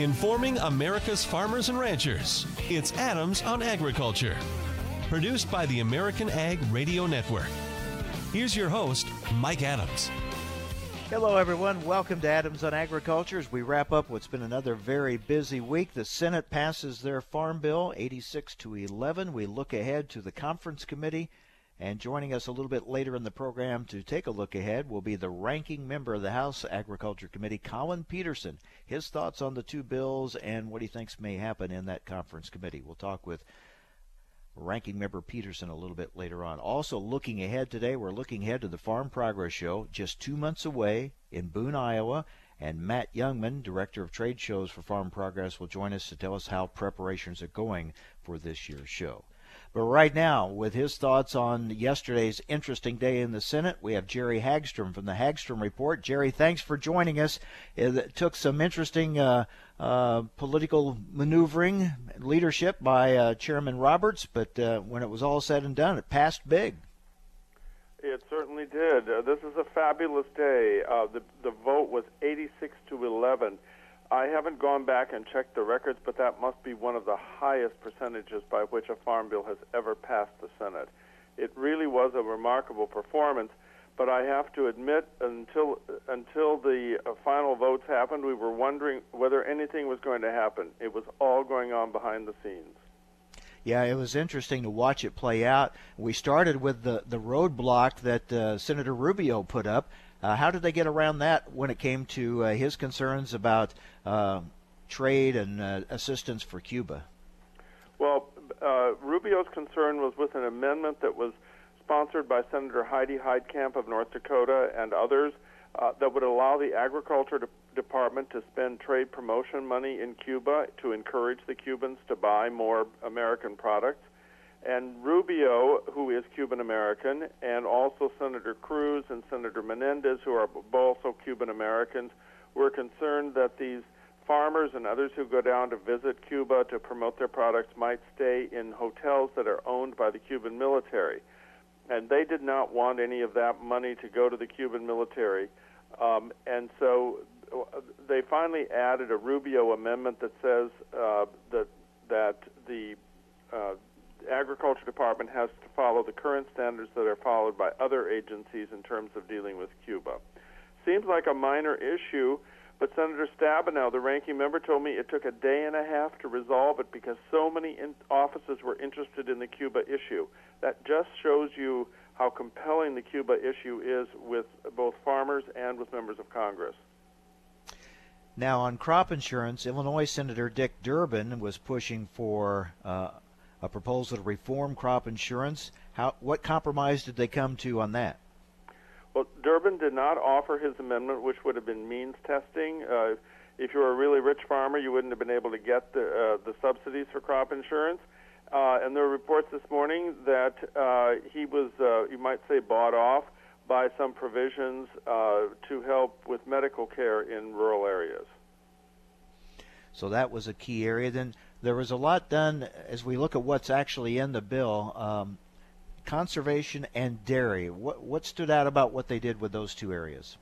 informing America's farmers and ranchers. It's Adams on Agriculture, produced by the American Ag Radio Network. Here's your host, Mike Adams. Hello, everyone. Welcome to Adams on Agriculture. As we wrap up what's been another very busy week, the Senate passes their Farm Bill 86 to 11. We look ahead to the Conference Committee. And joining us a little bit later in the program to take a look ahead will be the ranking member of the House Agriculture Committee, Collin Peterson. His thoughts on the two bills and what he thinks may happen in that conference committee. We'll talk with Ranking Member Peterson a little bit later on. Also, looking ahead today, we're looking ahead to the Farm Progress Show, just two months away in Boone, Iowa. And Matt Jungmann, Director of Trade Shows for Farm Progress, will join us to tell us how preparations are going for this year's show. But right now, with his thoughts on yesterday's interesting day in the Senate, we have Jerry Hagstrom from the Hagstrom Report. Jerry, thanks for joining us. It took some interesting uh, uh, political maneuvering, leadership by uh, Chairman Roberts, but uh, when it was all said and done, it passed big. It certainly did. Uh, this is a fabulous day. Uh, the the vote was 86 to 11 I haven't gone back and checked the records, but that must be one of the highest percentages by which a farm bill has ever passed the Senate. It really was a remarkable performance, but I have to admit, until until the uh, final votes happened, we were wondering whether anything was going to happen. It was all going on behind the scenes. Yeah, it was interesting to watch it play out. We started with the the roadblock that uh, Senator Rubio put up uh, how did they get around that when it came to uh, his concerns about uh, trade and uh, assistance for Cuba? Well, uh, Rubio's concern was with an amendment that was sponsored by Senator Heidi Heitkamp of North Dakota and others uh, that would allow the Agriculture de- Department to spend trade promotion money in Cuba to encourage the Cubans to buy more American products. And Rubio, who is Cuban American, and also Senator Cruz and Senator Menendez, who are also Cuban Americans, were concerned that these farmers and others who go down to visit Cuba to promote their products might stay in hotels that are owned by the Cuban military. And they did not want any of that money to go to the Cuban military. Um, and so uh, they finally added a Rubio amendment that says uh, that that the uh, Agriculture Department has to follow the current standards that are followed by other agencies in terms of dealing with Cuba. Seems like a minor issue, but Senator Stabenow, the ranking member, told me it took a day and a half to resolve it because so many in- offices were interested in the Cuba issue. That just shows you how compelling the Cuba issue is with both farmers and with members of Congress. Now, on crop insurance, Illinois Senator Dick Durbin was pushing for uh, a proposal to reform crop insurance. How, what compromise did they come to on that? Well, Durbin did not offer his amendment, which would have been means testing. Uh, if you were a really rich farmer, you wouldn't have been able to get the, uh, the subsidies for crop insurance. Uh, and there are reports this morning that uh, he was, uh, you might say, bought off by some provisions uh, to help with medical care in rural areas. So that was a key area. Then there was a lot done as we look at what's actually in the bill. Um, conservation and dairy. What what stood out about what they did with those two areas?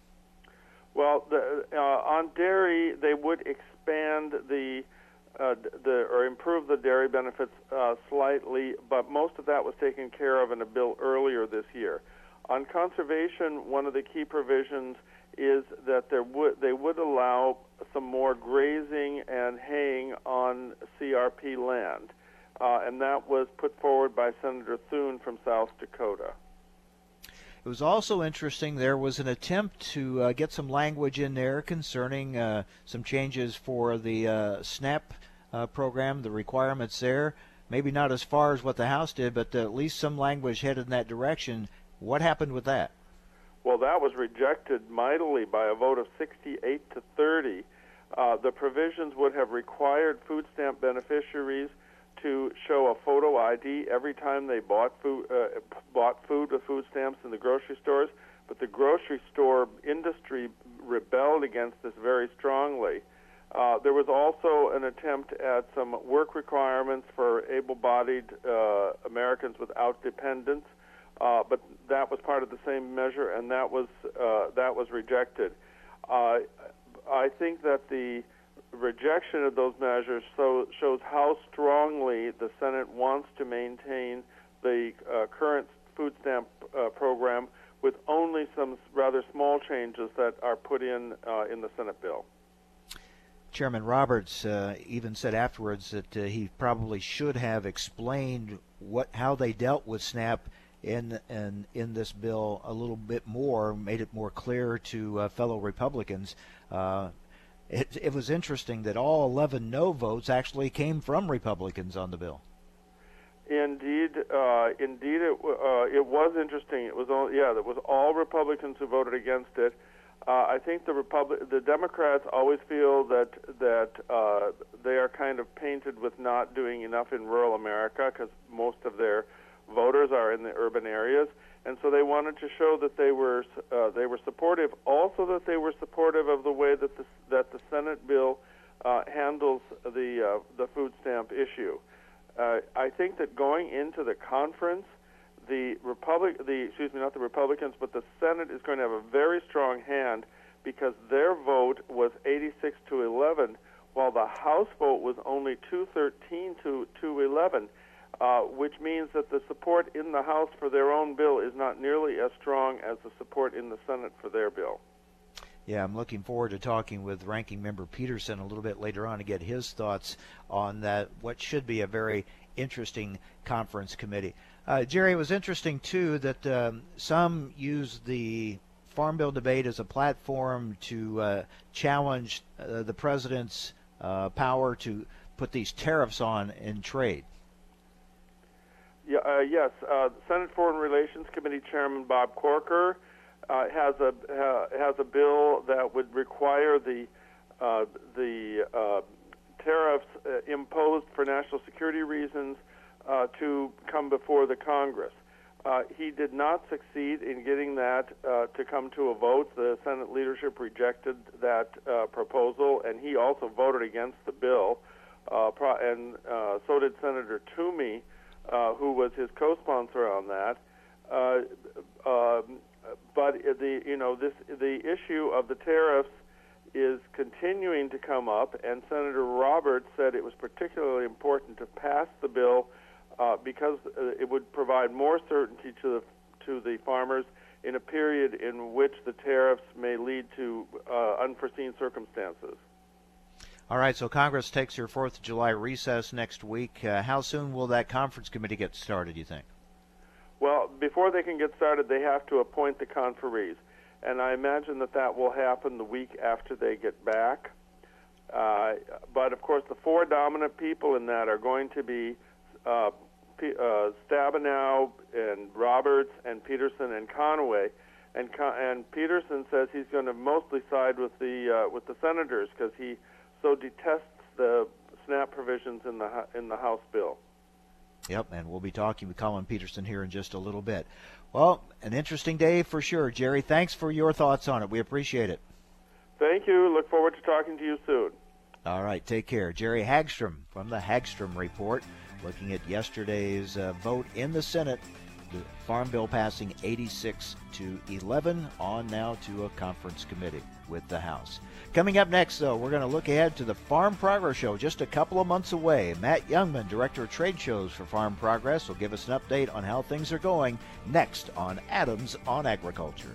Well, the, uh, on dairy, they would expand the uh, the or improve the dairy benefits uh, slightly, but most of that was taken care of in a bill earlier this year. On conservation, one of the key provisions is that there would they would allow some more grazing and haying on CRP land, uh, and that was put forward by Senator Thune from South Dakota. It was also interesting. There was an attempt to uh, get some language in there concerning uh, some changes for the uh, SNAP uh, program, the requirements there. Maybe not as far as what the House did, but at least some language headed in that direction. What happened with that? Well, that was rejected mightily by a vote of 68 to 30. Uh, the provisions would have required food stamp beneficiaries to show a photo ID every time they bought food, uh, bought food with food stamps in the grocery stores. But the grocery store industry rebelled against this very strongly. Uh, there was also an attempt at some work requirements for able-bodied uh, Americans without dependents uh, but that was part of the same measure, and that was uh, that was rejected. Uh, I think that the rejection of those measures so, shows how strongly the Senate wants to maintain the uh, current food stamp uh, program with only some rather small changes that are put in uh, in the Senate bill. Chairman Roberts uh, even said afterwards that uh, he probably should have explained what how they dealt with SNAP in in, in this bill a little bit more, made it more clear to uh, fellow Republicans. Uh, it, it was interesting that all 11 no votes actually came from Republicans on the bill. Indeed, uh, indeed, it uh, it was interesting. It was all yeah, it was all Republicans who voted against it. Uh, I think the Republic, the Democrats always feel that that uh, they are kind of painted with not doing enough in rural America because most of their voters are in the urban areas, and so they wanted to show that they were uh, they were supportive. Also, that they were supportive of the way that the that the Senate bill uh, handles the uh, the food stamp issue. Uh, I think that going into the conference, the Republic, the excuse me, not the Republicans, but the Senate is going to have a very strong hand because their vote was 86 to 11, while the House vote was only 213 to 211, uh, which means that the support in the House for their own bill is not nearly as strong as the support in the Senate for their bill. Yeah, I'm looking forward to talking with Ranking Member Peterson a little bit later on to get his thoughts on that. What should be a very interesting conference committee. Uh, Jerry, it was interesting too that um, some use the Farm Bill debate as a platform to uh, challenge uh, the president's uh, power to put these tariffs on in trade. Yeah, uh, yes, uh, Senate Foreign Relations Committee Chairman Bob Corker has a has a bill that would require the the tariffs imposed for national security reasons uh, to come before the Congress. Uh, he did not succeed in getting that uh, to come to a vote. The Senate leadership rejected that uh, proposal, and he also voted against the bill. Uh, pro- and uh, so did Senator Toomey, who was his co-sponsor on that. Um, but the you know this the issue of the tariffs is continuing to come up, and Senator Roberts said it was particularly important to pass the bill uh, because uh, it would provide more certainty to the to the farmers in a period in which the tariffs may lead to uh, unforeseen circumstances. All right, so Congress takes your Fourth of July recess next week. Uh, how soon will that conference committee get started? You think? Well, before they can get started, they have to appoint the conferees, and I imagine that that will happen the week after they get back. Uh, but of course, the four dominant people in that are going to be uh, uh, Stabenow and Roberts and Peterson and Conaway, and and Peterson says he's going to mostly side with the uh, with the senators because he so detests the SNAP provisions in the in the House bill. Yep, and we'll be talking with Collin Peterson here in just a little bit. Well, an interesting day for sure, Jerry. Thanks for your thoughts on it. We appreciate it. Thank you. Look forward to talking to you soon. All right, take care. Jerry Hagstrom from the Hagstrom Report looking at yesterday's uh, vote in the Senate. The Farm Bill passing 86 to 11, on now to a conference committee with the House. Coming up next, though, we're going to look ahead to the Farm Progress Show just a couple of months away. Matt Jungmann, Director of Trade Shows for Farm Progress, will give us an update on how things are going next on Adams on Agriculture.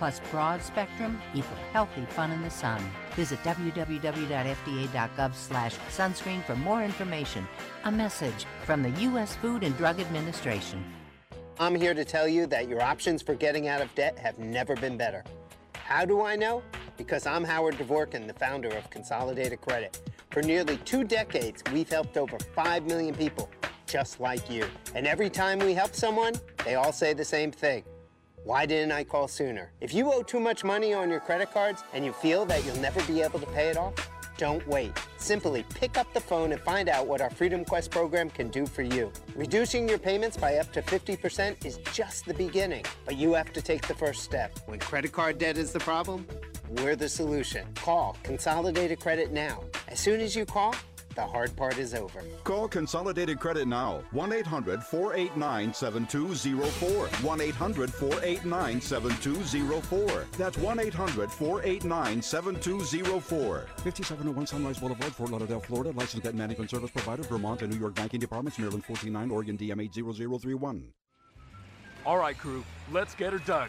plus broad spectrum equal healthy fun in the sun. Visit www.fda.gov slash sunscreen for more information. A message from the U.S. Food and Drug Administration. I'm here to tell you that your options for getting out of debt have never been better. How do I know? Because I'm Howard Dvorkin, the founder of Consolidated Credit. For nearly two decades, we've helped over 5 million people just like you. And every time we help someone, they all say the same thing. Why didn't I call sooner? If you owe too much money on your credit cards and you feel that you'll never be able to pay it off, don't wait. Simply pick up the phone and find out what our Freedom Quest program can do for you. Reducing your payments by up to 50% is just the beginning, but you have to take the first step. When credit card debt is the problem, we're the solution. Call Consolidated Credit now. As soon as you call, the hard part is over. Call Consolidated Credit now. 1 800 489 7204. 1 800 489 7204. That's 1 800 489 7204. 5701 Sunrise Boulevard, Fort Lauderdale, Florida. Licensed debt management service provider, Vermont and New York banking departments, Maryland 49, Oregon DM 80031. All right, crew, let's get her dug.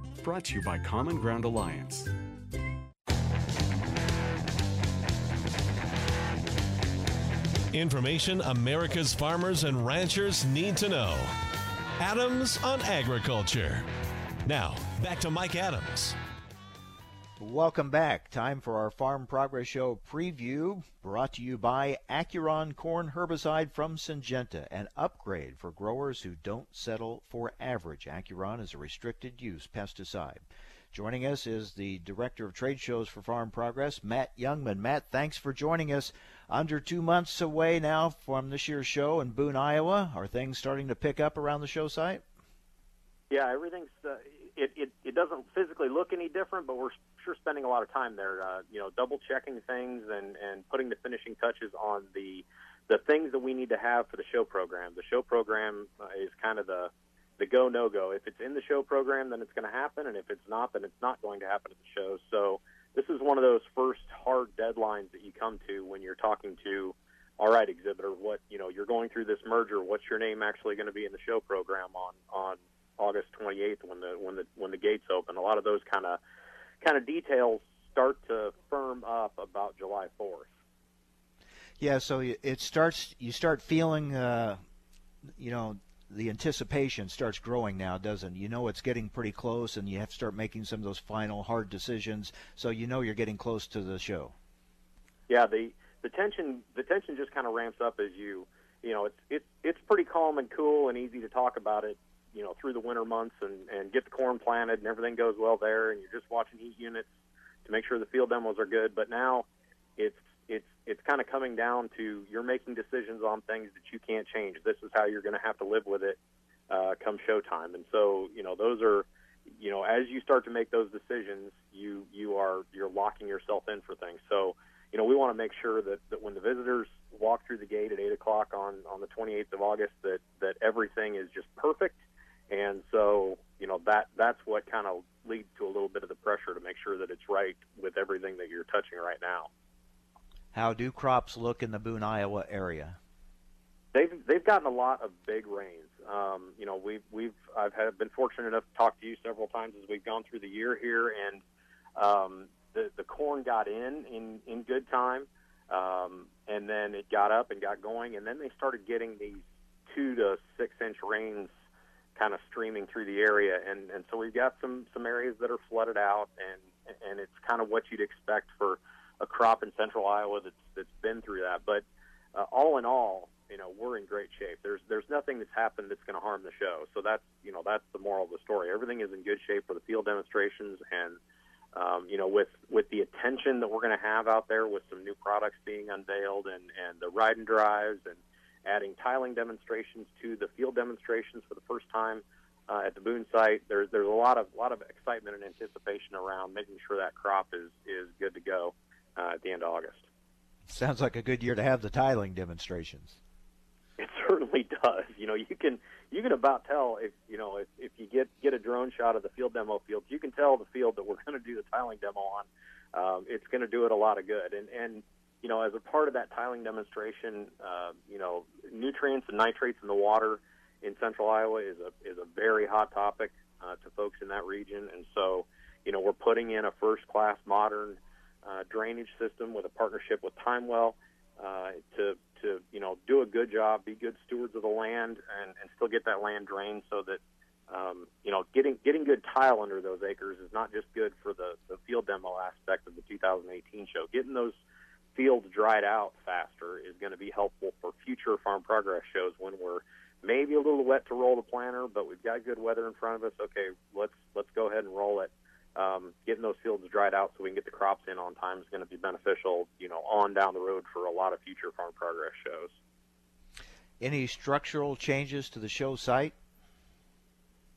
Brought to you by Common Ground Alliance. Information America's farmers and ranchers need to know. Adams on Agriculture. Now, back to Mike Adams. Welcome back. Time for our Farm Progress Show preview, brought to you by Acuron Corn Herbicide from Syngenta, an upgrade for growers who don't settle for average. Acuron is a restricted use pesticide. Joining us is the Director of Trade Shows for Farm Progress, Matt Jungmann. Matt, thanks for joining us. Under two months away now from this year's show in Boone, Iowa. Are things starting to pick up around the show site? Yeah, everything's. Uh, it, it it doesn't physically look any different, but we're sure spending a lot of time there. Uh, you know, double checking things and and putting the finishing touches on the the things that we need to have for the show program. The show program uh, is kind of the the go no go. If it's in the show program, then it's going to happen, and if it's not, then it's not going to happen at the show. So this is one of those first hard deadlines that you come to when you're talking to all right exhibitor what you know you're going through this merger what's your name actually going to be in the show program on on August 28th when the when the when the gates open. A lot of those kind of kind of details start to firm up about July 4th. Yeah, so it starts. You start feeling, uh, you know, the anticipation starts growing now, doesn't? it? You know, it's getting pretty close, and you have to start making some of those final hard decisions. So you know you're getting close to the show. Yeah, the the tension the tension just kind of ramps up as you you know it's it's it's pretty calm and cool and easy to talk about it you know through the winter months and and get the corn planted and everything goes well there and you're just watching heat units to make sure the field demos are good. But now it's it's it's kind of coming down to you're making decisions on things that you can't change. This is how you're going to have to live with it uh, come showtime. And so you know those are you know as you start to make those decisions you you are you're locking yourself in for things. So you know we want to make sure that, that when the visitors walk through the gate at eight o'clock on on the 28th of August that that everything is just perfect and so, you know, that that's what kind of leads to a little bit of the pressure to make sure that it's right with everything that you're touching right now. How do crops look in the Boone, Iowa area? They've they've gotten a lot of big rains. Um, you know, we've we've I've had, been fortunate enough to talk to you several times as we've gone through the year here, and um, the the corn got in in in good time, um, and then it got up and got going, and then they started getting these two to six inch rains kind of streaming through the area, and and so we've got some some areas that are flooded out, and and it's kind of what you'd expect for a crop in central Iowa that's that's been through that. But uh, all in all, you know, we're in great shape. There's there's nothing that's happened that's going to harm the show. So that's you know that's the moral of the story. Everything is in good shape for the field demonstrations, and um, you know with with the attention that we're going to have out there with some new products being unveiled and, and the ride and drives and adding tiling demonstrations to the field demonstrations for the first time uh, at the Boone site. There's there's a lot of lot of excitement and anticipation around making sure that crop is is good to go uh, at the end of August. Sounds like a good year to have the tiling demonstrations. It certainly does. You know, you can you can about tell if you know if, if you get get a drone shot of the field demo field, you can tell the field that we're going to do the tiling demo on. Um, it's going to do it a lot of good. And and you know, as a part of that tiling demonstration, uh, you know, nutrients and nitrates in the water in central Iowa is a is a very hot topic uh, to folks in that region, and so you know we're putting in a first class modern uh, drainage system with a partnership with Timewell uh, to to you know do a good job, be good stewards of the land, and, and still get that land drained so that um, you know getting getting good tile under those acres is not just good for the the field demo aspect of the 2018 show. Getting those fields dried out faster is going to be helpful for future farm progress shows when we're maybe a little wet to roll the planter, but we've got good weather in front of us. Okay, let's let's go ahead and roll it. Um, getting those fields dried out so we can get the crops in on time is going to be beneficial, you know, on down the road for a lot of future farm progress shows. Any structural changes to the show site?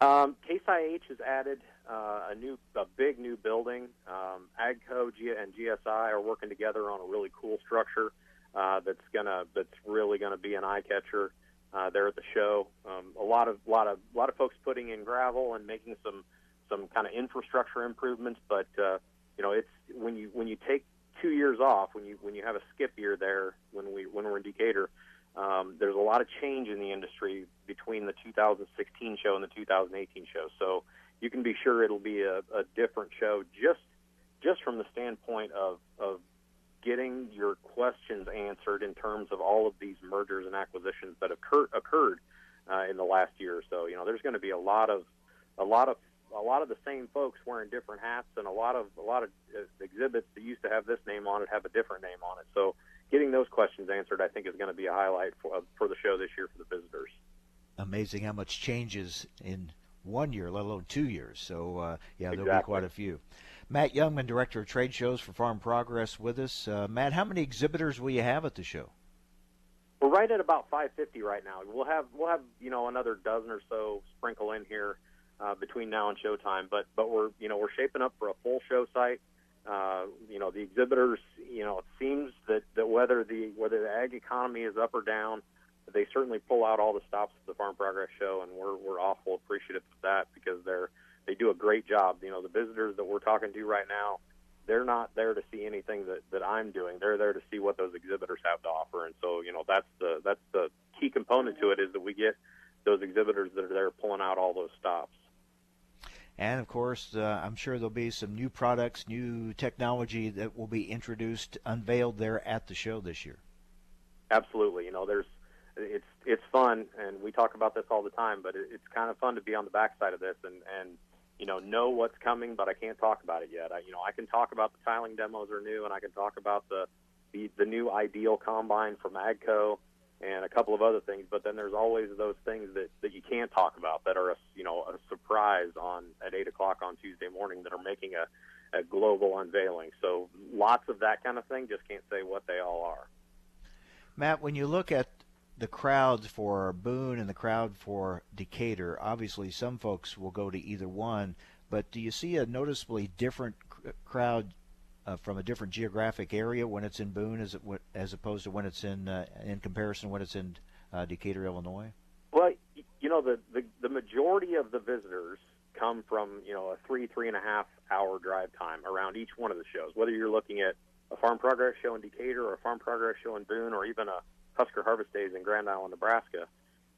Um, Case IH has added uh, a new, a big new building. Um, AGCO and GSI are working together on a really cool structure uh, that's gonna, that's really to be an eye catcher uh, there at the show. Um, a lot of lot of lot of folks putting in gravel and making some some kind of infrastructure improvements. But uh, you know, it's when you when you take two years off, when you when you have a skip year there, when we when we're in Decatur, um, there's a lot of change in the industry between the 2016 show and the 2018 show. So you can be sure it'll be a, a different show just just from the standpoint of of getting your questions answered in terms of all of these mergers and acquisitions that occur, occurred uh, in the last year or so. You know, there's going to be a lot of a lot of a lot of the same folks wearing different hats, and a lot of a lot of uh, exhibits that used to have this name on it have a different name on it. So, getting those questions answered, I think, is going to be a highlight for for the show this year for the visitors. Amazing how much changes in one year, let alone two years. So, uh, yeah, exactly. there'll be quite a few. Matt Jungmann, Director of Trade Shows for Farm Progress, with us. Uh, Matt, how many exhibitors will you have at the show? We're right at about 550 right now. We'll have we'll have you know another dozen or so sprinkle in here uh, between now and showtime, but but we're you know we're shaping up for a full show site. Uh, you know the exhibitors. You know it seems that that whether the whether the ag economy is up or down, they certainly pull out all the stops at the Farm Progress Show, and we're we're awful appreciative of that because they're they do a great job. You know, the visitors that we're talking to right now, they're not there to see anything that, that I'm doing. They're there to see what those exhibitors have to offer. And so, you know, that's the that's the key component to it is that we get those exhibitors that are there pulling out all those stops. And of course, uh, I'm sure there'll be some new products, new technology that will be introduced, unveiled there at the show this year. Absolutely. You know, there's it's it's fun, and we talk about this all the time. But it, it's kind of fun to be on the backside of this and and you know know what's coming, but I can't talk about it yet. I, you know, I can talk about the tiling demos are new, and I can talk about the the, the new ideal combine from Agco and a couple of other things. But then there's always those things that that you can't talk about that are a you know a surprise on at eight o'clock on Tuesday morning that are making a a global unveiling. So lots of that kind of thing. Just can't say what they all are. Matt, when you look at the crowds for Boone and the crowd for Decatur, obviously some folks will go to either one, but do you see a noticeably different crowd uh, from a different geographic area when it's in Boone as, it, as opposed to when it's in uh, in comparison when it's in uh, Decatur, Illinois? Well, you know the, the the majority of the visitors come from you know a three three and a half hour drive time around each one of the shows. Whether you're looking at a farm progress show in Decatur or a farm progress show in Boone or even a Husker Harvest Days in Grand Island, Nebraska,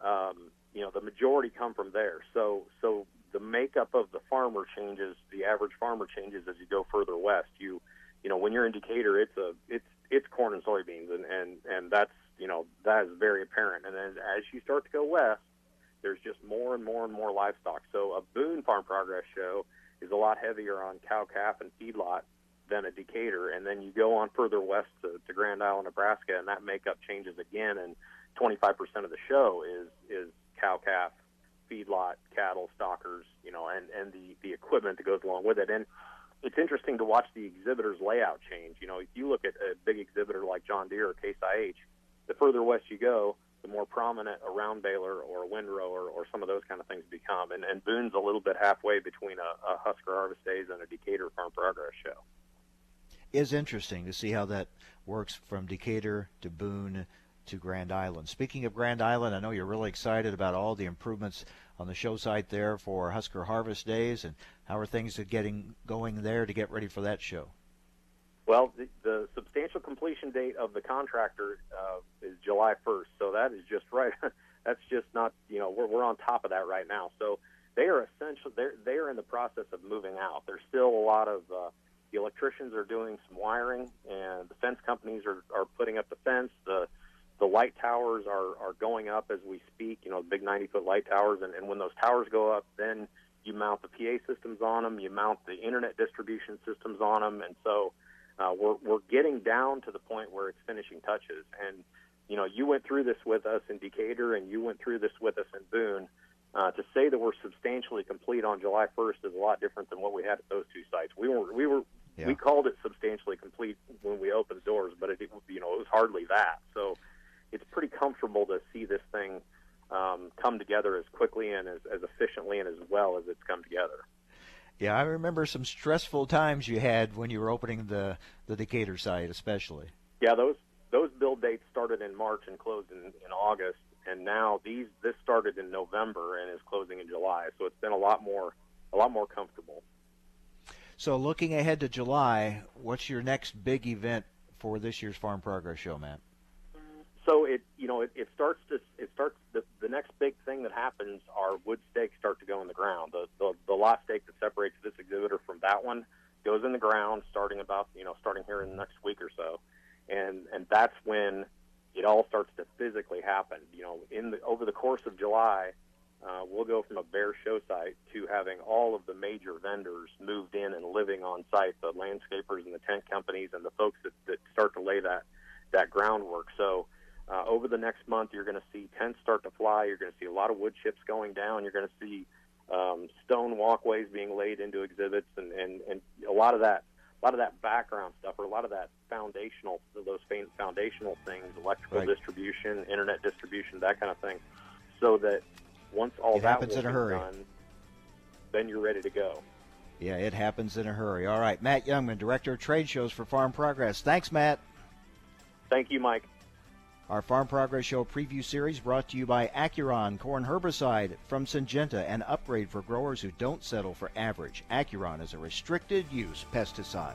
um, you know, the majority come from there. So, so the makeup of the farmer changes. The average farmer changes as you go further west. You, you know, when you're in Decatur, it's a it's it's corn and soybeans, and and and that's you know that is very apparent. And then as you start to go west, there's just more and more and more livestock. So a Boone Farm Progress show is a lot heavier on cow, calf, and feedlot than a Decatur, and then you go on further west to, to Grand Island, Nebraska, and that makeup changes again, and 25% of the show is is cow calf, feedlot, cattle, stockers, you know, and and the the equipment that goes along with it, and it's interesting to watch the exhibitor's layout change. You know, if you look at a big exhibitor like John Deere or Case IH, the further west you go, the more prominent a round baler or a windrow or, or some of those kind of things become. And, and Boone's a little bit halfway between a, a Husker Harvest Days and a Decatur Farm Progress Show. Is interesting to see how that works from Decatur to Boone to Grand Island. Speaking of Grand Island, I know you're really excited about all the improvements on the show site there for Husker Harvest Days, and how are things getting going there to get ready for that show? Well, the, the substantial completion date of the contractor uh, is July 1st, so that is just right. That's just not, you know, we're we're on top of that right now. So they are essential. They're they are in the process of moving out. There's still a lot of uh, the electricians are doing some wiring, and the fence companies are are putting up the fence. The the light towers are, are going up as we speak, you know, big 90 foot light towers. And, and when those towers go up, then you mount the PA systems on them, you mount the internet distribution systems on them. And so uh, we're, we're getting down to the point where it's finishing touches. And, you know, you went through this with us in Decatur and you went through this with us in Boone. Uh, to say that we're substantially complete on July 1st is a lot different than what we had at those two sites. We were, we were, yeah. we called it substantially complete when we opened doors, but it, you know, it was hardly that. So, it's pretty comfortable to see this thing um, come together as quickly and as, as efficiently and as well as it's come together. Yeah, I remember some stressful times you had when you were opening the the Decatur site, especially. Yeah, those those build dates started in March and closed in, in August, and now these this started in November and is closing in July. So it's been a lot more a lot more comfortable. So looking ahead to July, what's your next big event for this year's Farm Progress Show, Matt? so it you know it, it starts to it starts the, the next big thing that happens are wood stakes start to go in the ground. The, the the lot stake that separates this exhibitor from that one goes in the ground starting about you know starting here in the next week or so, and and that's when it all starts to physically happen. You know, in the over the course of July, uh, we'll go from a bare show site to having all of the major vendors moved in and living on site, the landscapers and the tent companies and the folks that, that start to lay that that groundwork. So uh, over the next month, you're going to see tents start to fly. You're going to see a lot of wood chips going down. You're going to see um, stone walkways being laid into exhibits, and, and, and a lot of that, a lot of that background stuff, or a lot of that foundational, those foundational things, electrical right. distribution, internet distribution, that kind of thing, so that once all it that happens in a hurry. done, then you're ready to go. Yeah, it happens in a hurry. All right, Matt Jungmann, Director of Trade Shows for Farm Progress. Thanks, Matt. Thank you, Mike. Our Farm Progress Show preview series brought to you by Acuron Corn Herbicide from Syngenta, an upgrade for growers who don't settle for average. Acuron is a restricted use pesticide.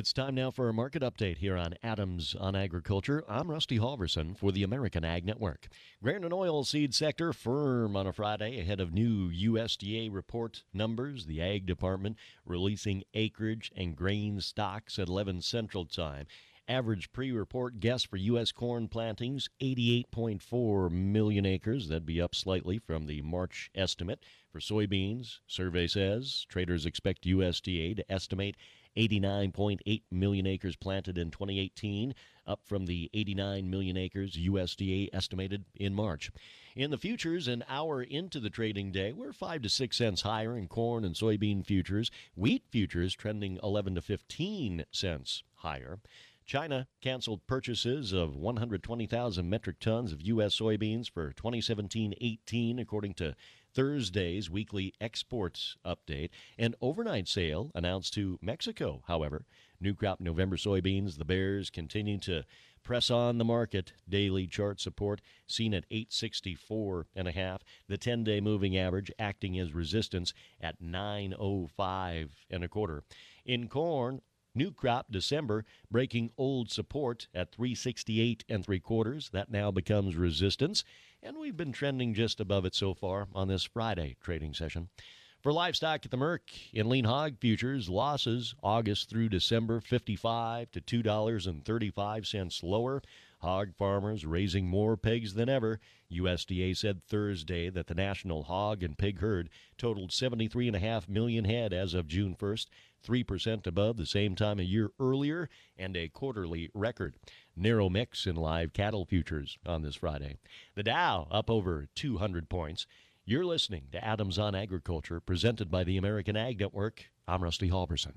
It's time now for a market update here on Adams on Agriculture. I'm Rusty Halverson for the American Ag Network. Grain and oilseed sector firm on a Friday ahead of new USDA report numbers. The Ag Department releasing acreage and grain stocks at 11 Central Time. Average pre report guess for U.S. corn plantings 88.4 million acres. That'd be up slightly from the March estimate. For soybeans, survey says traders expect USDA to estimate 89.8 million acres planted in 2018, up from the 89 million acres USDA estimated in March. In the futures, an hour into the trading day, we're 5 to 6 cents higher in corn and soybean futures. Wheat futures trending 11 to 15 cents higher. China canceled purchases of 120,000 metric tons of U.S. soybeans for 2017 18, according to Thursday's weekly exports update. An overnight sale announced to Mexico, however. New crop November soybeans, the Bears continue to press on the market. Daily chart support seen at 864 and a half. The 10-day moving average acting as resistance at 905 and a quarter. In corn, New crop December breaking old support at 368 and three quarters. That now becomes resistance, and we've been trending just above it so far on this Friday trading session. For livestock at the Merc in lean hog futures, losses August through December 55 to $2.35 lower. Hog farmers raising more pigs than ever. USDA said Thursday that the national hog and pig herd totaled 73.5 million head as of June 1st, 3% above the same time a year earlier, and a quarterly record. Narrow mix in live cattle futures on this Friday. The Dow up over 200 points. You're listening to Adams on Agriculture, presented by the American Ag Network. I'm Rusty Halverson.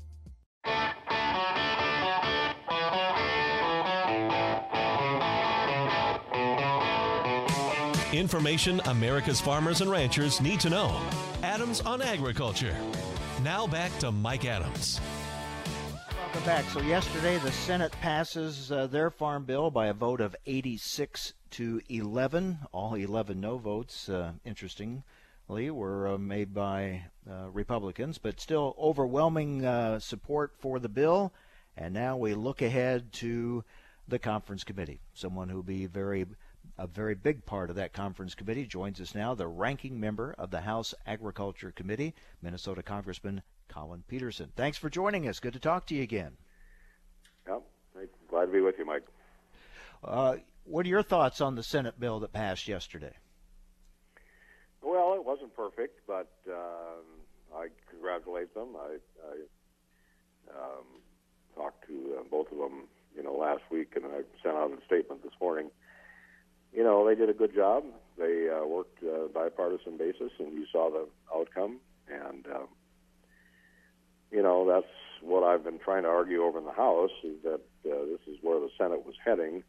Information America's farmers and ranchers need to know. Adams on Agriculture. Now back to Mike Adams. Welcome back. So yesterday, the Senate passes uh, their farm bill by a vote of 86 to 11. All 11 no votes, uh, interestingly, were uh, made by uh, Republicans, but still overwhelming uh, support for the bill. And now we look ahead to the conference committee. Someone who will be very a very big part of that conference committee joins us now, the ranking member of the House Agriculture Committee, Minnesota Congressman Collin Peterson. Thanks for joining us. Good to talk to you again. Yep, glad to be with you, Mike. Uh, what are your thoughts on the Senate bill that passed yesterday? Perfect, but um, I congratulate them. I, I um, talked to uh, both of them, you know, last week, and I sent out a statement this morning. You know, they did a good job. They uh, worked uh, bipartisan basis, and you saw the outcome. And um, you know, that's what I've been trying to argue over in the House is that uh, this is where the Senate was heading,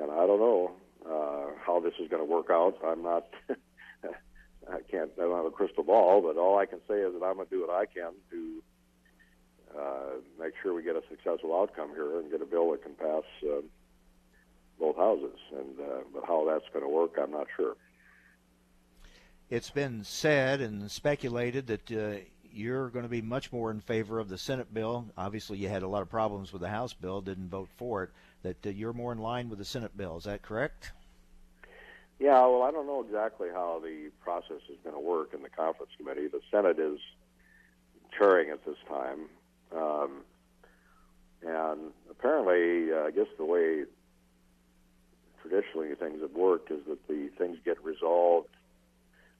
and I don't know uh, how this is going to work out. I'm not. I can't. I don't have a crystal ball, but all I can say is that I'm going to do what I can to uh, make sure we get a successful outcome here and get a bill that can pass uh, both houses. And uh, but how that's going to work, I'm not sure. It's been said and speculated that uh, you're going to be much more in favor of the Senate bill. Obviously, you had a lot of problems with the House bill, didn't vote for it. That uh, you're more in line with the Senate bill. Is that correct? Yeah, well, I don't know exactly how the process is going to work in the conference committee. The Senate is chairing at this time. Um, and apparently, uh, I guess the way traditionally things have worked is that the things get resolved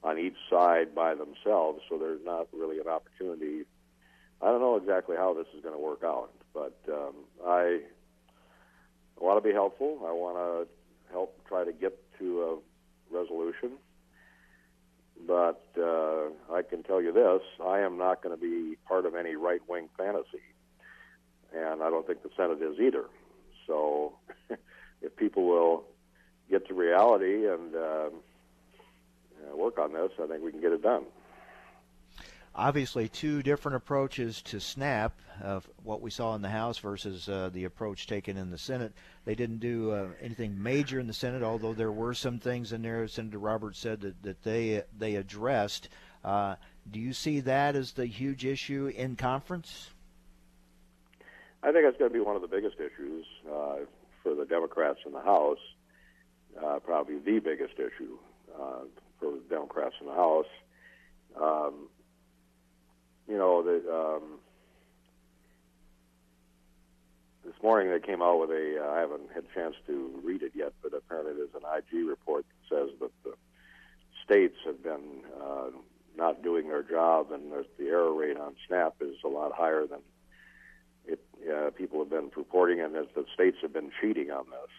on each side by themselves, so there's not really an opportunity. I don't know exactly how this is going to work out, but um, I want to be helpful. I want to help try to get to a resolution. But uh, I can tell you this I am not going to be part of any right wing fantasy. And I don't think the Senate is either. So if people will get to reality and uh, work on this, I think we can get it done. Obviously two different approaches to SNAP of what we saw in the House versus uh, the approach taken in the Senate. They didn't do uh, anything major in the Senate, although there were some things in there. Senator Roberts said that, that they they addressed. Uh, do you see that as the huge issue in conference? I think that's going to be one of the biggest issues uh, for the Democrats in the House. Uh, probably the biggest issue uh, for the Democrats in the House. Um, you know, the, um, this morning they came out with a. Uh, I haven't had a chance to read it yet, but apparently there's an IG report that says that the states have been uh, not doing their job, and that the error rate on SNAP is a lot higher than it. Uh, people have been reporting, and that the states have been cheating on this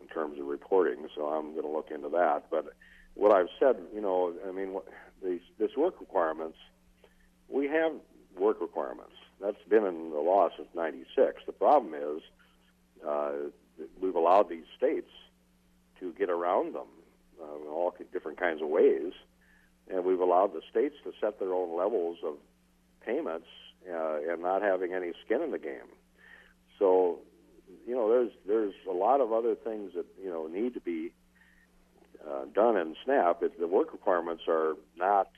in terms of reporting. So I'm going to look into that. But what I've said, you know, I mean, what, these this work requirements we have work requirements. That's been in the law since '96. The problem is uh, we've allowed these states to get around them uh, in all different kinds of ways, and we've allowed the states to set their own levels of payments uh, and not having any skin in the game. So, you know, there's there's a lot of other things that you know need to be uh, done in SNAP. If the work requirements are not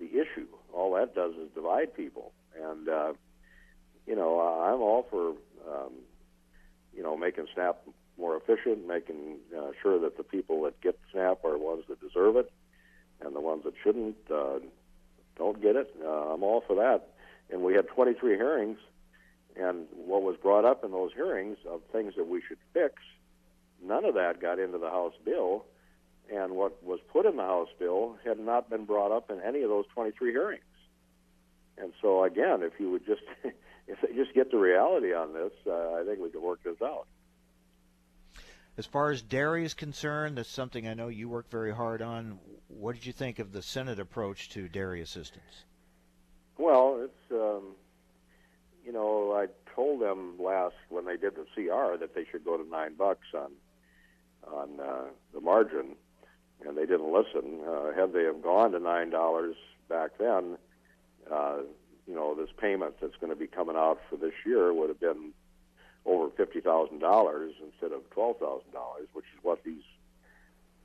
the issue all that does is divide people. And uh, you know, I'm all for um, you know making SNAP more efficient, making uh, sure that the people that get SNAP are ones that deserve it, and the ones that shouldn't uh, don't get it. Uh, I'm all for that. And we had 23 hearings, and what was brought up in those hearings of things that we should fix, none of that got into the House bill and what was put in the House bill had not been brought up in any of those 23 hearings. And so, again, if you would just if they just get the reality on this, uh, I think we could work this out. As far as dairy is concerned, that's something I know you work very hard on. What did you think of the Senate approach to dairy assistance? Well, it's um, you know I told them last when they did the CR that they should go to nine bucks on on uh, the margin and they didn't listen. Uh, had they have gone to nine dollars back then, uh, you know, this payment that's going to be coming out for this year would have been over fifty thousand dollars instead of twelve thousand dollars, which is what these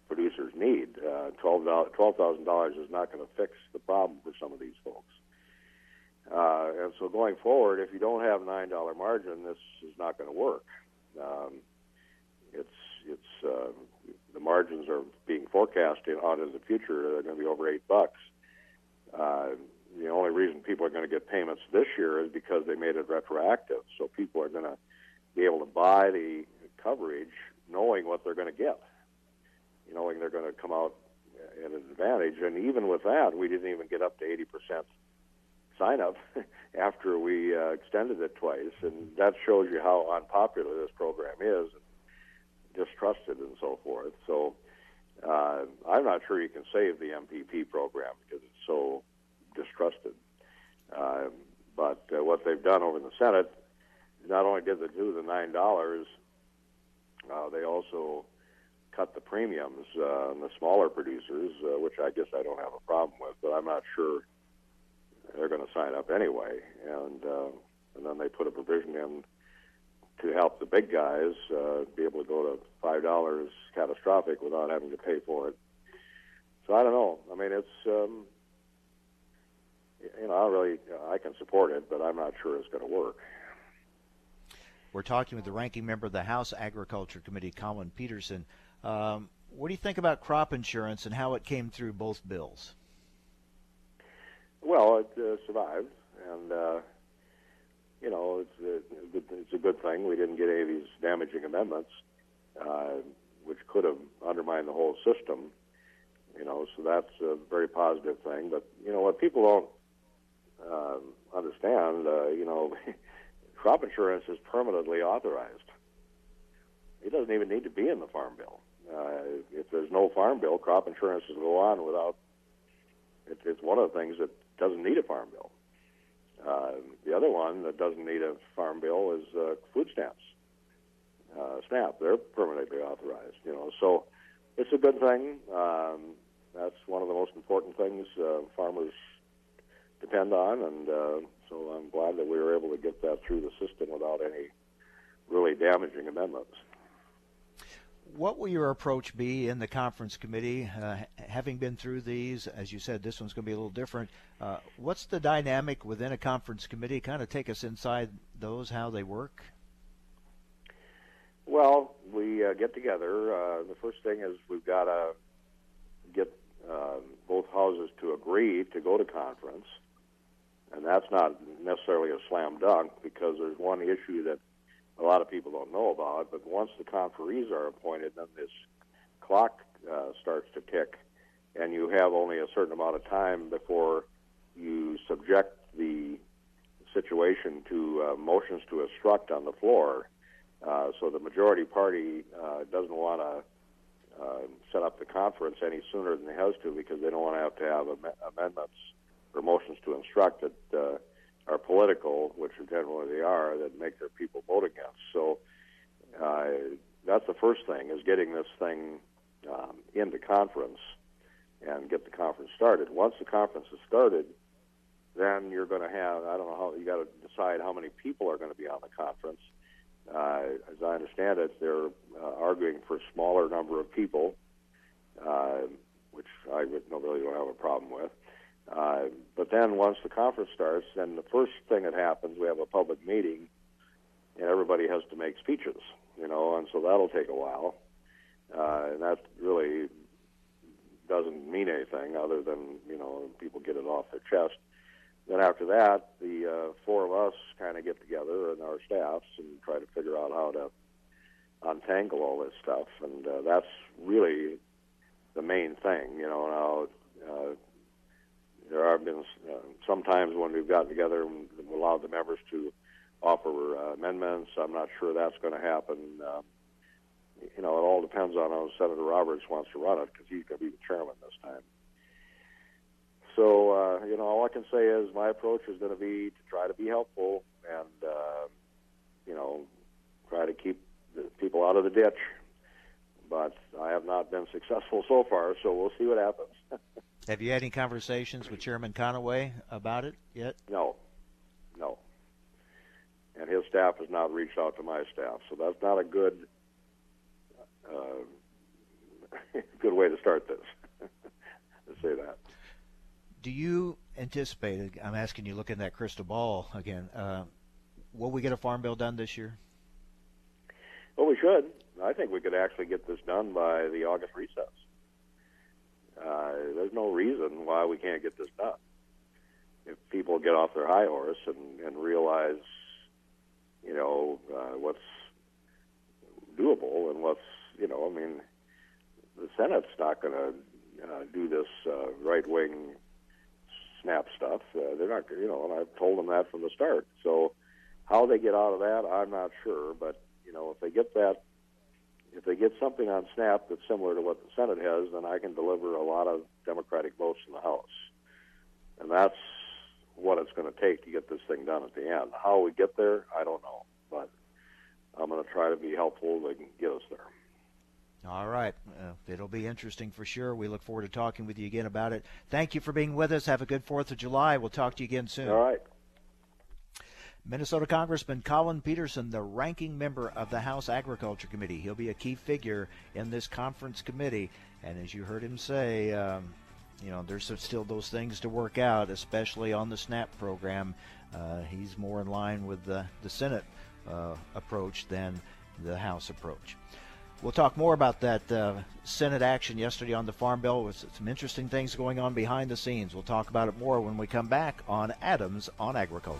producers need. Uh, twelve thousand dollars is not going to fix the problem for some of these folks. Uh, and so going forward, if you don't have nine dollar margin, this is not going to work. Um, it's it's uh, the margins are being forecasted out in the future. They're going to be over eight bucks. Uh, the only reason people are going to get payments this year is because they made it retroactive. So people are going to be able to buy the coverage knowing what they're going to get, knowing they're going to come out at an advantage. And even with that, we didn't even get up to 80% sign up after we uh, extended it twice. And that shows you how unpopular this program is distrusted and so forth. So uh, I'm not sure you can save the MPP program because it's so distrusted. Uh, but uh, what they've done over in the Senate, not only did they do the nine dollars, uh, they also cut the premiums uh, on the smaller producers, uh, which I guess I don't have a problem with, but I'm not sure they're going to sign up anyway. And uh, and then they put a provision in to help the big guys uh, be able to go to five dollars catastrophic without having to pay for it. So I don't know. I mean, it's um, you know, I really I can support it, but I'm not sure it's going to work. We're talking with the ranking member of the House Agriculture Committee, Collin Peterson. Um, what do you think about crop insurance and how it came through both bills? Well, it uh, survived, and uh, you know, it's a, it's a good thing we didn't get any of these damaging amendments, uh, which could have undermined the whole system. You know, so that's a very positive thing. But you know, what people don't uh, understand, uh, you know, crop insurance is permanently authorized. It doesn't even need to be in the farm bill. Uh, if there's no farm bill, crop insurance will go on without. It, it's one of the things that doesn't need a farm bill. Uh, the other one that doesn't need a farm bill is uh, food stamps. Uh, SNAP, they're permanently authorized. You know, so it's a good thing. Um, that's one of the most important things uh, farmers depend on, and uh, so I'm glad that we were able to get that through the system without any really damaging amendments. What will your approach be in the conference committee? Uh, having been through these, as you said, this one's going to be a little different. Uh, what's the dynamic within a conference committee? Kind of take us inside those, how they work. Well, we uh, get together. Uh, the first thing is we've got to get uh, both houses to agree to go to conference, and that's not necessarily a slam dunk because there's one issue that a lot of people don't know about. But once the conferees are appointed, then this clock uh, starts to tick, and you have only a certain amount of time before you subject the situation to uh, motions to obstruct on the floor. Uh, so the majority party uh, doesn't want to uh, set up the conference any sooner than it has to because they don't want to have to have am- amendments or motions to instruct that uh, are political, which generally they are, that make their people vote against. So uh, that's the first thing is getting this thing um, into conference and get the conference started. Once the conference is started, then you're going to have I don't know how you got to decide how many people are going to be on the conference. Uh, as I understand it, they're uh, arguing for a smaller number of people, uh, which I really don't have a problem with. Uh, but then once the conference starts, then the first thing that happens, we have a public meeting, and everybody has to make speeches, you know, and so that'll take a while. Uh, and that really doesn't mean anything other than, you know, people get it off their chest. Then after that, the uh, four of us kind of get together and our staffs and try to figure out how to untangle all this stuff, and uh, that's really the main thing. You know, now uh, there have been uh, sometimes when we've gotten together and allowed the members to offer uh, amendments. I'm not sure that's going to happen. Um, you know, it all depends on how Senator Roberts wants to run it because he's going to be the chairman this time. So, uh, you know, all I can say is my approach is going to be to try to be helpful and, uh, you know, try to keep the people out of the ditch. But I have not been successful so far, so we'll see what happens. Have you had any conversations with Chairman Conaway about it yet? No, no. And his staff has not reached out to my staff, so that's not a good uh, good way to start this. to say that. Do you anticipate? I'm asking you, looking at that crystal ball again. Uh, will we get a farm bill done this year? Well, we should. I think we could actually get this done by the August recess. Uh, there's no reason why we can't get this done. If people get off their high horse and, and realize, you know, uh, what's doable and what's, you know, I mean, the Senate's not going to uh, do this uh, right wing snap stuff. Uh, they're not, you know, and I've told them that from the start. So how they get out of that, I'm not sure. But you know, if they get that if they get something on snap that's similar to what the Senate has, then I can deliver a lot of Democratic votes in the House. And that's what it's going to take to get this thing done at the end. How we get there, I don't know. But I'm going to try to be helpful to get us there. All right. Uh, it'll be interesting for sure. We look forward to talking with you again about it. Thank you for being with us. Have a good 4th of July. We'll talk to you again soon. All right. Minnesota Congressman Collin Peterson, the ranking member of the House Agriculture Committee. He'll be a key figure in this conference committee. And as you heard him say, um, you know, there's still those things to work out, especially on the SNAP program. Uh, he's more in line with the, the Senate uh, approach than the House approach. We'll talk more about that uh, Senate action yesterday on the Farm Bill with some interesting things going on behind the scenes. We'll talk about it more when we come back on Adams on Agriculture.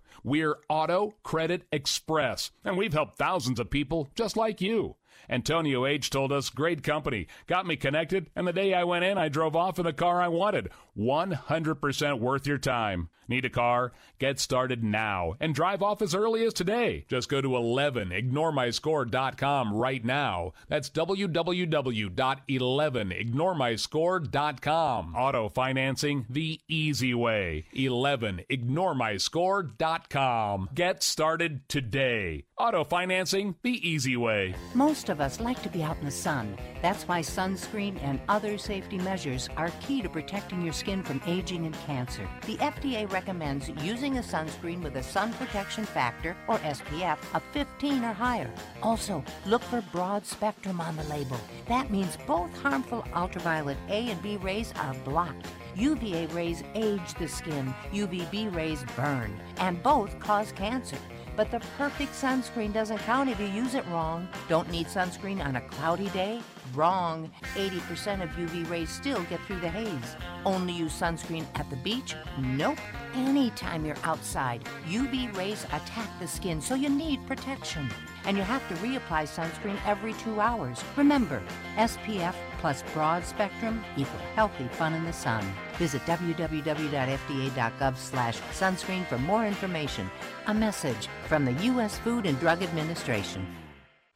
We're Auto Credit Express, and we've helped thousands of people just like you. Antonio H. told us, great company. Got me connected, and the day I went in, I drove off in the car I wanted. 100% worth your time. Need a car? Get started now and drive off as early as today. Just go to 11ignoremyscore.com right now. That's www.11ignoremyscore.com. Auto financing the easy way. 11ignoremyscore.com. Get started today. Auto financing the easy way. Most of us like to be out in the sun. That's why sunscreen and other safety measures are key to protecting your skin from aging and cancer. The FDA recommends using a sunscreen with a sun protection factor, or SPF, of 15 or higher. Also, look for broad spectrum on the label. That means both harmful ultraviolet A and B rays are blocked. UVA rays age the skin, UVB rays burn, and both cause cancer. But the perfect sunscreen doesn't count if you use it wrong. Don't need sunscreen on a cloudy day? Wrong. 80% of UV rays still get through the haze. Only use sunscreen at the beach? Nope. Anytime you're outside, UV rays attack the skin, so you need protection. And you have to reapply sunscreen every two hours. Remember, SPF plus broad spectrum equal healthy fun in the sun. Visit www.fda.gov slash sunscreen for more information. A message from the U.S. Food and Drug Administration.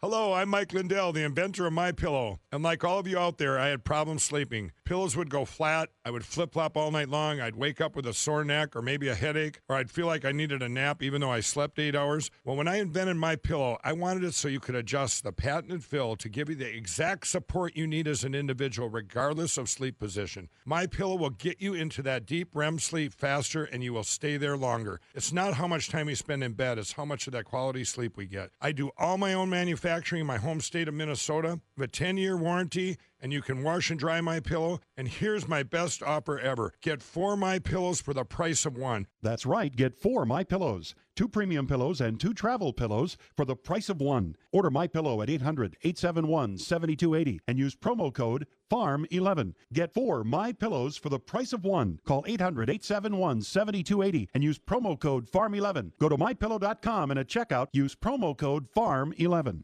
Hello, I'm Mike Lindell, the inventor of My Pillow. And like all of you out there, I had problems sleeping. Pillows would go flat. I would flip flop all night long. I'd wake up with a sore neck or maybe a headache, or I'd feel like I needed a nap even though I slept eight hours. Well, when I invented My Pillow, I wanted it so you could adjust the patented fill to give you the exact support you need as an individual, regardless of sleep position. My Pillow will get you into that deep REM sleep faster, and you will stay there longer. It's not how much time we spend in bed; it's how much of that quality sleep we get. I do all my own manufacturing in my home state of Minnesota. I have a 10-year warranty and you can wash and dry my pillow. And here's my best offer ever. Get four my pillows for the price of one. That's right. Get four my pillows, two premium pillows and two travel pillows for the price of one. Order my pillow at 800-871-7280 and use promo code FARM11. Get four my pillows for the price of one. Call 800-871-7280 and use promo code FARM11. Go to mypillow.com and at checkout use promo code FARM11.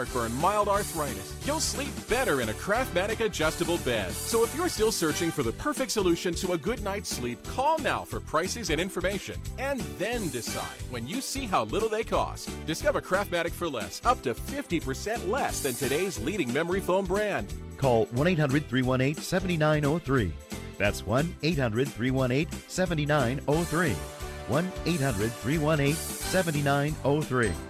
heartburn, mild arthritis. You'll sleep better in a Craftmatic adjustable bed. So if you're still searching for the perfect solution to a good night's sleep, call now for prices and information. And then decide when you see how little they cost. Discover Craftmatic for less, up to 50% less than today's leading memory foam brand. Call 1 800 318 7903. That's 1 800 318 7903. 1 800 318 7903.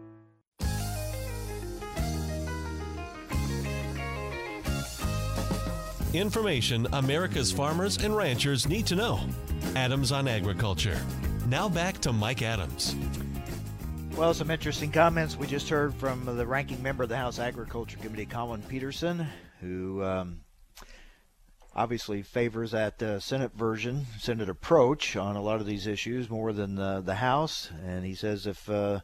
Information America's farmers and ranchers need to know. Adams on Agriculture. Now back to Mike Adams. Well, some interesting comments. We just heard from the ranking member of the House Agriculture Committee, Collin Peterson, who um, obviously favors that uh, Senate version, Senate approach on a lot of these issues more than uh, the House. And he says if uh,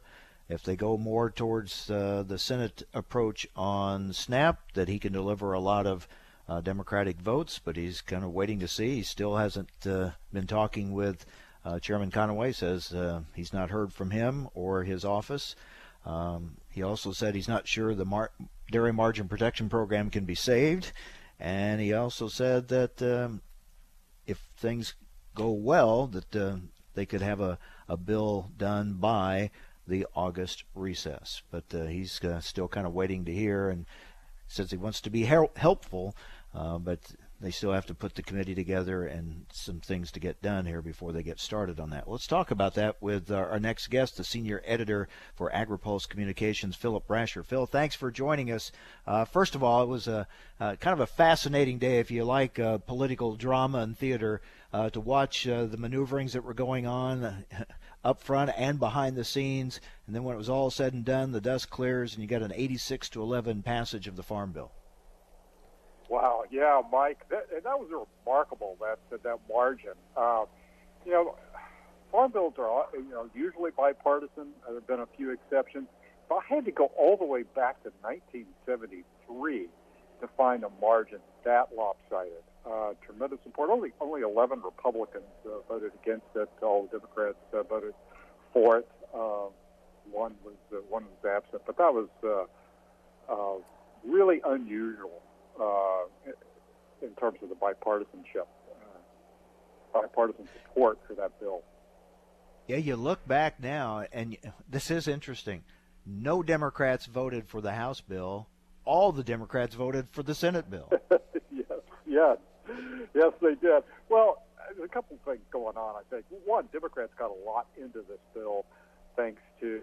if they go more towards uh, the Senate approach on SNAP, that he can deliver a lot of uh, Democratic votes. But he's kind of waiting to see. He still hasn't uh, been talking with uh, Chairman Conaway. Says uh, he's not heard from him or his office. Um, he also said he's not sure the mar- dairy margin protection program can be saved, and he also said that um, if things go well, that uh, they could have a, a bill done by the August recess. But uh, he's still kind of waiting to hear and says he wants to be helpful, uh, but they still have to put the committee together and some things to get done here before they get started on that. Let's talk about that with our, our next guest, the senior editor for AgriPulse Communications, Philip Brasher. Phil, thanks for joining us. Uh, first of all, it was a uh, kind of a fascinating day if you like uh, political drama and theater uh, to watch uh, the maneuverings that were going on. up front and behind the scenes, and then when it was all said and done, the dust clears, and you got an 86 to 11 passage of the Farm Bill. Wow, yeah, Mike, that, that was remarkable that that, margin. Uh, you know, farm bills are you know usually bipartisan. There have been a few exceptions, but I had to go all the way back to 1973 to find a margin that lopsided. Uh, tremendous support. Only only 11 Republicans uh, voted against it. All Democrats uh, voted for it. Uh, one was uh, one was absent, but that was uh, uh, really unusual uh, in terms of the bipartisanship, uh, bipartisan support for that bill. Yeah, you look back now, and this is interesting. No Democrats voted for the House bill. All the Democrats voted for the Senate bill. yes, yes, yes, they did. Well, there's a couple things going on. I think one, Democrats got a lot into this bill thanks to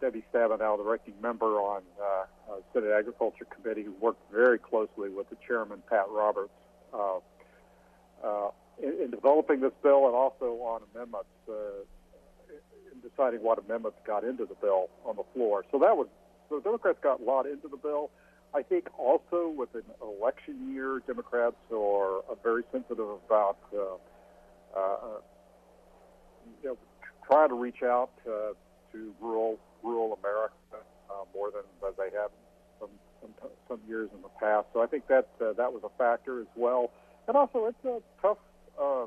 Debbie Stabenow, the ranking member on uh, uh, Senate Agriculture Committee, who worked very closely with the chairman, Pat Roberts, uh, uh, in, in, developing this bill and also on amendments, uh, in deciding what amendments got into the bill on the floor. So that was, so Democrats got a lot into the bill. I think also with an election year, Democrats are, very sensitive about uh, you know, trying to reach out to rural rural America uh, more than, than they have some, some some years in the past. So I think that uh, that was a factor as well. And also, it's a tough uh,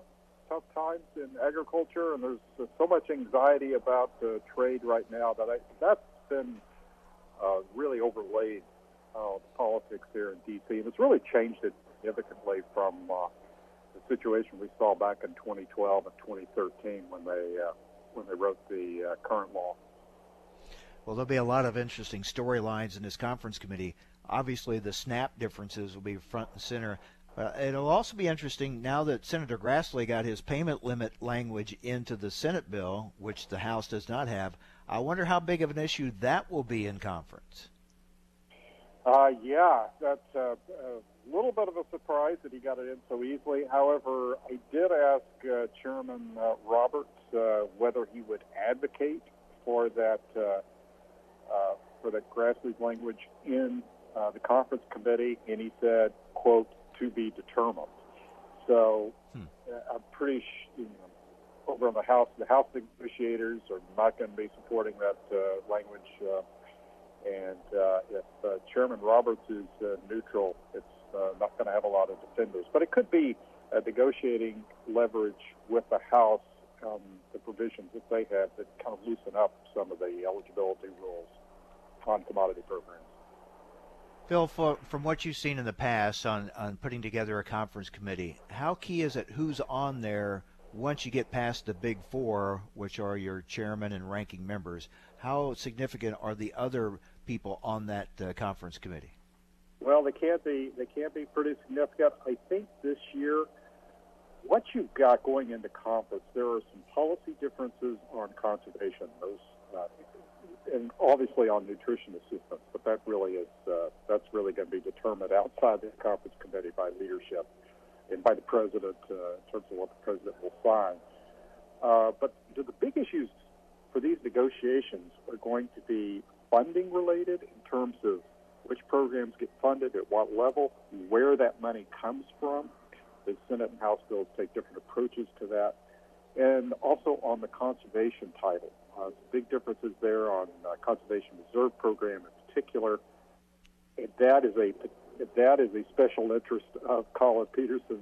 tough times in agriculture, and there's uh, so much anxiety about uh, trade right now that I, that's been uh, really overlaid uh, politics here in D.C. and it's really changed it significantly from uh, the situation we saw back in 2012 and 2013 when they uh, when they wrote the uh, current law. Well, there'll be a lot of interesting storylines in this conference committee. Obviously, the SNAP differences will be front and center. Uh, it'll also be interesting now that Senator Grassley got his payment limit language into the Senate bill, which the House does not have. I wonder how big of an issue that will be in conference. Uh, yeah, that's a, a, little bit of a surprise that he got it in so easily. However, I did ask uh, Chairman uh, Roberts uh, whether he would advocate for that uh, uh, for the Grassley's language in uh, the conference committee, and he said, "quote to be determined." So hmm. uh, I'm pretty sh- you know, over on the House. The House negotiators are not going to be supporting that uh, language, uh, and uh, if uh, Chairman Roberts is uh, neutral, it's uh, not going to have a lot of defenders. But it could be a negotiating leverage with the House um, the provisions that they have that kind of loosen up some of the eligibility rules on commodity programs. Phil, for, from what you've seen in the past on, on putting together a conference committee, how key is it who's on there once you get past the big four, which are your chairman and ranking members? How significant are the other people on that uh, conference committee? Well, they can't be. They can't be pretty significant. I think this year what you've got going into conference, there are some policy differences on conservation, those, uh, and obviously on nutrition assistance. But that really is uh, that's really going to be determined outside the conference committee by leadership and by the president uh, in terms of what the president will sign. Uh, but the big issues for these negotiations are going to be funding related in terms of which programs get funded at what level, where that money comes from the Senate and House bills take different approaches to that. And also on the conservation title. Uh, big differences there on uh, conservation reserve program in particular, and that is a that is a special interest of Collin Peterson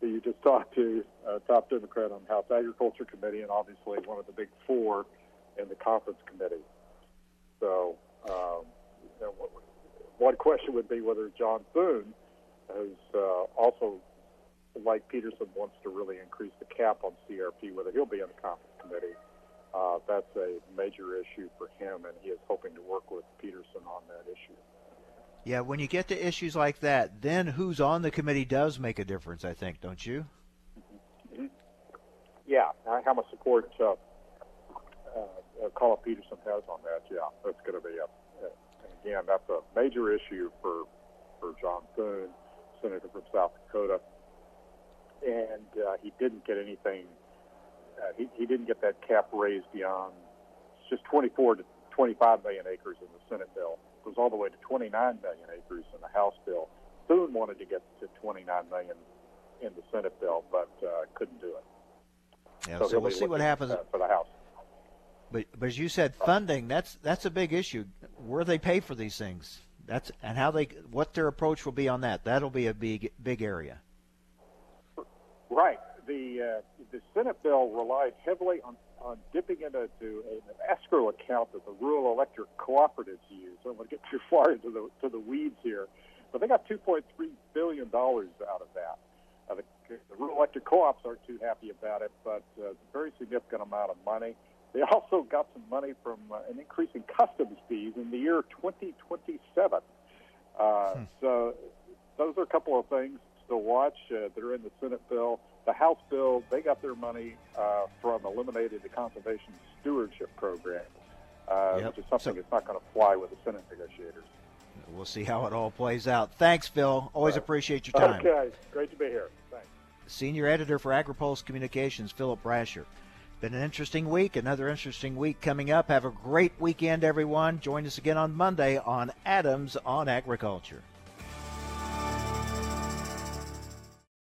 that you just talked to, uh, top Democrat on the House Agriculture Committee, and obviously one of the big four in the conference committee. So, um, you know, one question would be whether John Thune, who's uh, also like Peterson, wants to really increase the cap on CRP, whether he'll be on the conference committee. Uh, that's a major issue for him, and he is hoping to work with Peterson on that issue. Yeah, when you get to issues like that, then who's on the committee does make a difference, I think, don't you? Mm-hmm. Yeah, how much support uh, uh, Collin Peterson has on that, yeah, that's going to be a, a, again, that's a major issue for for John Thune, senator from South Dakota, and uh, he didn't get anything. Uh, he, he didn't get that cap raised beyond just 24 to 25 million acres in the Senate bill It goes all the way to 29 million acres in the House bill. Thune wanted to get to 29 million in the Senate bill, but uh, couldn't do it. Yeah, so, so we'll see what happens for the House. But but as you said, funding that's that's a big issue. Where they pay for these things, that's and how they what their approach will be on that. That'll be a big big area. Right. The uh, the Senate bill relied heavily on on dipping into an escrow account that the rural electric cooperatives use. I don't want to get too far into the to the weeds here, but they got 2.3 billion dollars out of that. Uh, the, the rural electric co-ops aren't too happy about it, but uh, it's a very significant amount of money. They also got some money from uh, an increase in customs fees in the year 2027. Uh, hmm. So those are a couple of things to watch uh, that are in the Senate bill. The House bill, they got their money uh, from eliminating the conservation stewardship program, uh, yep. which is something so, that's not going to fly with the Senate negotiators. We'll see how it all plays out. Thanks, Phil. Always right. appreciate your time. Okay, great to be here. Thanks. Senior editor for AgriPulse Communications, Philip Brasher. Been an interesting week, another interesting week coming up. Have a great weekend, everyone. Join us again on Monday on Adams on Agriculture.